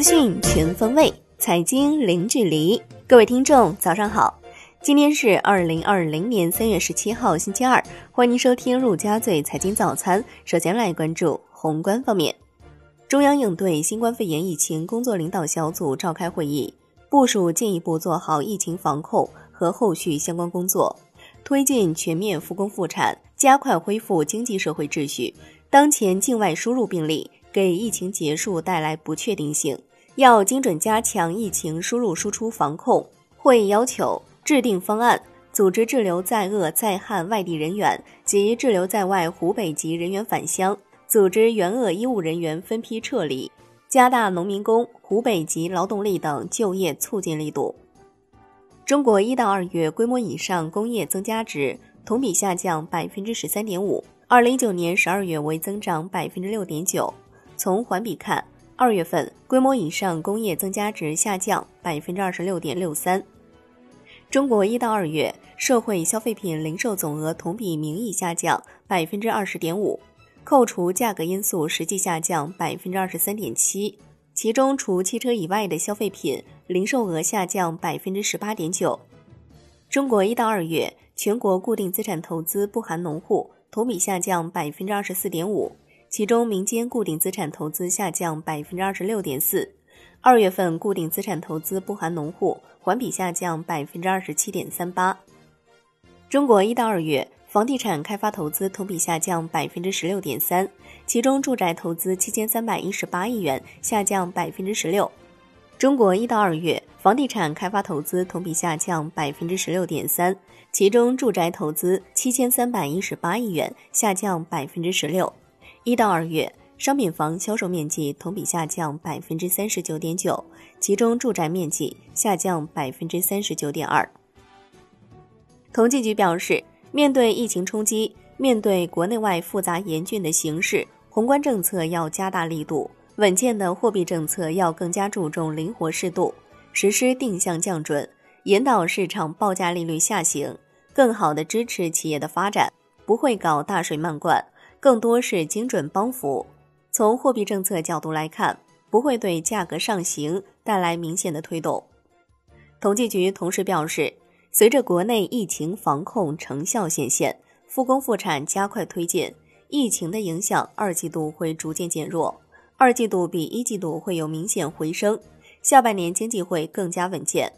资讯全方位，财经零距离。各位听众，早上好！今天是二零二零年三月十七号，星期二。欢迎收听陆家嘴财经早餐。首先来关注宏观方面，中央应对新冠肺炎疫情工作领导小组召开会议，部署进一步做好疫情防控和后续相关工作，推进全面复工复产，加快恢复经济社会秩序。当前境外输入病例。给疫情结束带来不确定性，要精准加强疫情输入输出防控。会议要求制定方案，组织滞留在鄂在汉外地人员及滞留在外湖北籍人员返乡，组织援鄂医务人员分批撤离，加大农民工、湖北籍劳动力等就业促进力度。中国一到二月规模以上工业增加值同比下降百分之十三点五，二零一九年十二月为增长百分之六点九。从环比看，二月份规模以上工业增加值下降百分之二十六点六三。中国一到二月社会消费品零售总额同比名义下降百分之二十点五，扣除价格因素实际下降百分之二十三点七。其中，除汽车以外的消费品零售额下降百分之十八点九。中国一到二月全国固定资产投资不含农户同比下降百分之二十四点五。其中，民间固定资产投资下降百分之二十六点四，二月份固定资产投资不含农户环比下降百分之二十七点三八。中国一到二月房地产开发投资同比下降百分之十六点三，其中住宅投资七千三百一十八亿元，下降百分之十六。中国一到二月房地产开发投资同比下降百分之十六点三，其中住宅投资七千三百一十八亿元，下降百分之十六。一到二月，商品房销售面积同比下降百分之三十九点九，其中住宅面积下降百分之三十九点二。统计局表示，面对疫情冲击，面对国内外复杂严峻的形势，宏观政策要加大力度，稳健的货币政策要更加注重灵活适度，实施定向降准，引导市场报价利率下行，更好的支持企业的发展，不会搞大水漫灌。更多是精准帮扶。从货币政策角度来看，不会对价格上行带来明显的推动。统计局同时表示，随着国内疫情防控成效显现，复工复产加快推进，疫情的影响二季度会逐渐减弱，二季度比一季度会有明显回升，下半年经济会更加稳健。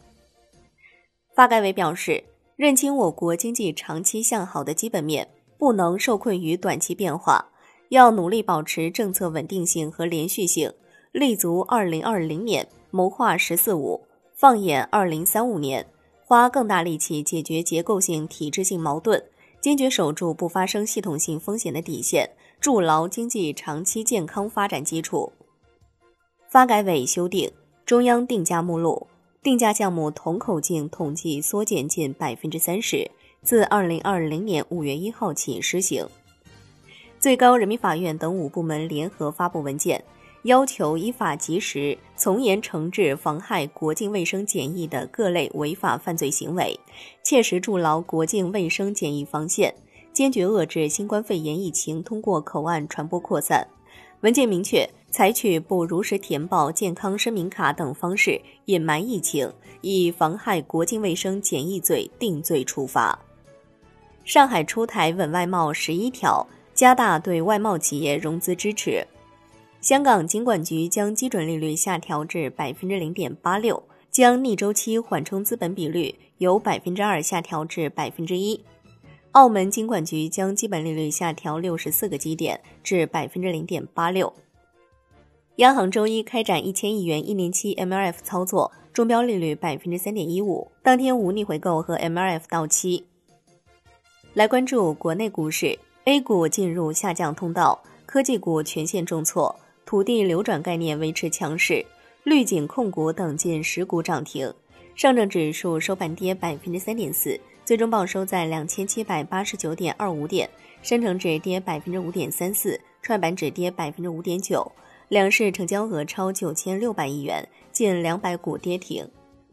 发改委表示，认清我国经济长期向好的基本面。不能受困于短期变化，要努力保持政策稳定性和连续性，立足二零二零年，谋划“十四五”，放眼二零三五年，花更大力气解决结构性、体制性矛盾，坚决守住不发生系统性风险的底线，筑牢经济长期健康发展基础。发改委修订中央定价目录，定价项目同口径统计缩减近百分之三十。自二零二零年五月一号起施行。最高人民法院等五部门联合发布文件，要求依法及时、从严惩治妨害国境卫生检疫的各类违法犯罪行为，切实筑牢国境卫生检疫防线，坚决遏制新冠肺炎疫情通过口岸传播扩散。文件明确，采取不如实填报健康声明卡等方式隐瞒疫情，以妨害国境卫生检疫罪定罪处罚。上海出台稳外贸十一条，加大对外贸企业融资支持。香港金管局将基准利率下调至百分之零点八六，将逆周期缓冲资本比率由百分之二下调至百分之一。澳门金管局将基本利率下调六十四个基点至百分之零点八六。央行周一开展一千亿元一年期 MLF 操作，中标利率百分之三点一五，当天无逆回购和 MLF 到期。来关注国内股市，A 股进入下降通道，科技股全线重挫，土地流转概念维持强势，绿景控股等近十股涨停。上证指数收盘跌百分之三点四，最终报收在两千七百八十九点二五点。深成指跌百分之五点三四，创业板指跌百分之五点九。两市成交额超九千六百亿元，近两百股跌停。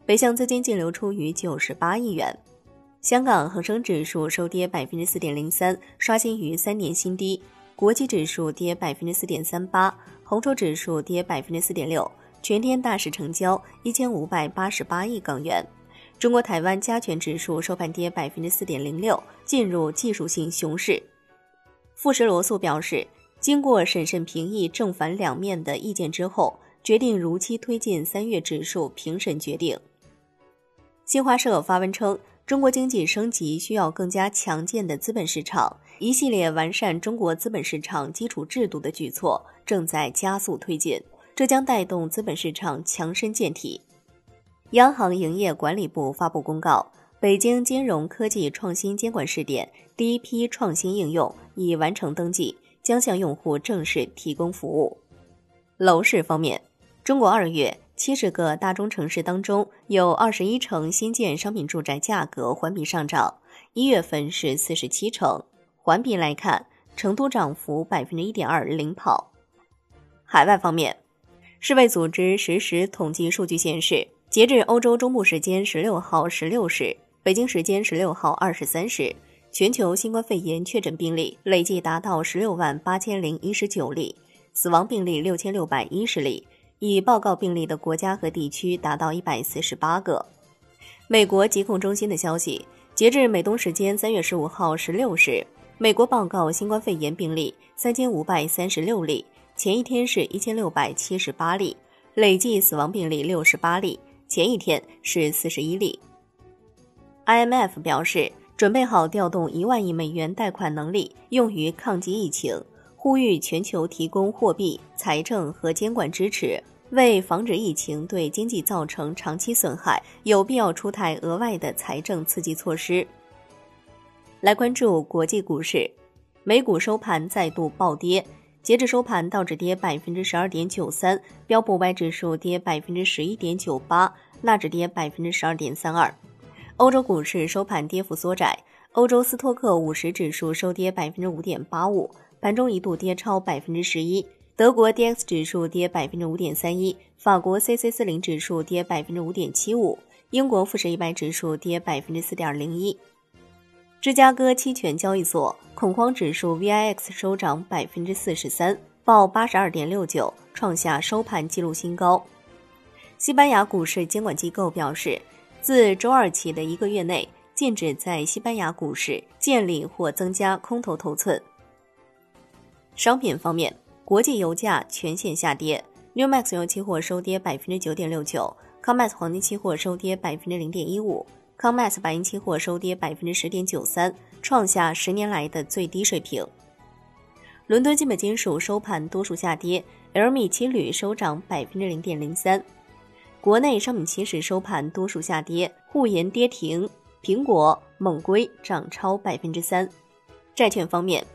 北向资金净流出逾九十八亿元。香港恒生指数收跌百分之四点零三，刷新逾三年新低。国际指数跌百分之四点三八，红筹指数跌百分之四点六，全天大市成交一千五百八十八亿港元。中国台湾加权指数收盘跌百分之四点零六，进入技术性熊市。富时罗素表示，经过审慎评议正反两面的意见之后，决定如期推进三月指数评审决定。新华社发文称，中国经济升级需要更加强健的资本市场，一系列完善中国资本市场基础制度的举措正在加速推进，这将带动资本市场强身健体。央行营业管理部发布公告，北京金融科技创新监管试点第一批创新应用已完成登记，将向用户正式提供服务。楼市方面，中国二月七十个大中城市当中，有二十一城新建商品住宅价格环比上涨，一月份是四十七城。环比来看，成都涨幅百分之一点二领跑。海外方面，世卫组织实时统计数据显示。截至欧洲中部时间十六号十六时，北京时间十六号二十三时，全球新冠肺炎确诊病例累计达到十六万八千零一十九例，死亡病例六千六百一十例，已报告病例的国家和地区达到一百四十八个。美国疾控中心的消息，截至美东时间三月十五号十六时，美国报告新冠肺炎病例三千五百三十六例，前一天是一千六百七十八例，累计死亡病例六十八例。前一天是四十一例。IMF 表示准备好调动一万亿美元贷款能力用于抗击疫情，呼吁全球提供货币、财政和监管支持，为防止疫情对经济造成长期损害，有必要出台额外的财政刺激措施。来关注国际股市，美股收盘再度暴跌。截至收盘，道指跌百分之十二点九三，标普五百指数跌百分之十一点九八，纳指跌百分之十二点三二。欧洲股市收盘跌幅缩窄，欧洲斯托克五十指数收跌百分之五点八五，盘中一度跌超百分之十一。德国 D X 指数跌百分之五点三一，法国 C C 四零指数跌百分之五点七五，英国富时一百指数跌百分之四点零一。芝加哥期权交易所恐慌指数 VIX 收涨百分之四十三，报八十二点六九，创下收盘纪录新高。西班牙股市监管机构表示，自周二起的一个月内，禁止在西班牙股市建立或增加空头头寸。商品方面，国际油价全线下跌，Newmax 油期货收跌百分之九点六九，COMEX 黄金期货收跌百分之零点一五。康麦斯白银期货收跌百分之十点九三，创下十年来的最低水平。伦敦基本金属收盘多数下跌，LME 期铝收涨百分之零点零三。国内商品期市收盘多数下跌，沪银跌停，苹果、猛硅涨超百分之三。债券方面，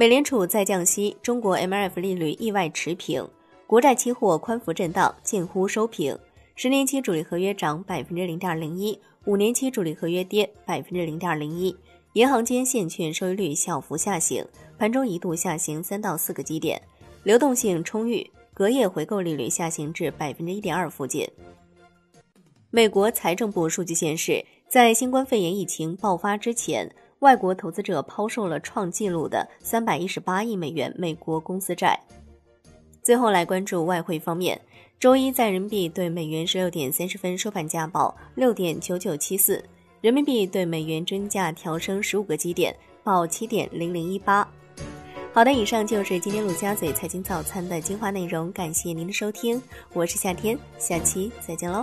美联储再降息，中国 MLF 利率意外持平，国债期货宽幅震荡，近乎收平。十年期主力合约涨百分之零点零一。五年期主力合约跌百分之零点零一，银行间现券收益率小幅下行，盘中一度下行三到四个基点，流动性充裕，隔夜回购利率下行至百分之一点二附近。美国财政部数据显示，在新冠肺炎疫情爆发之前，外国投资者抛售了创纪录的三百一十八亿美元美国公司债。最后来关注外汇方面。周一在人民币对美元十六点三十分收盘价报六点九九七四，人民币对美元真价调升十五个基点，报七点零零一八。好的，以上就是今天陆家嘴财经早餐的精华内容，感谢您的收听，我是夏天，下期再见喽。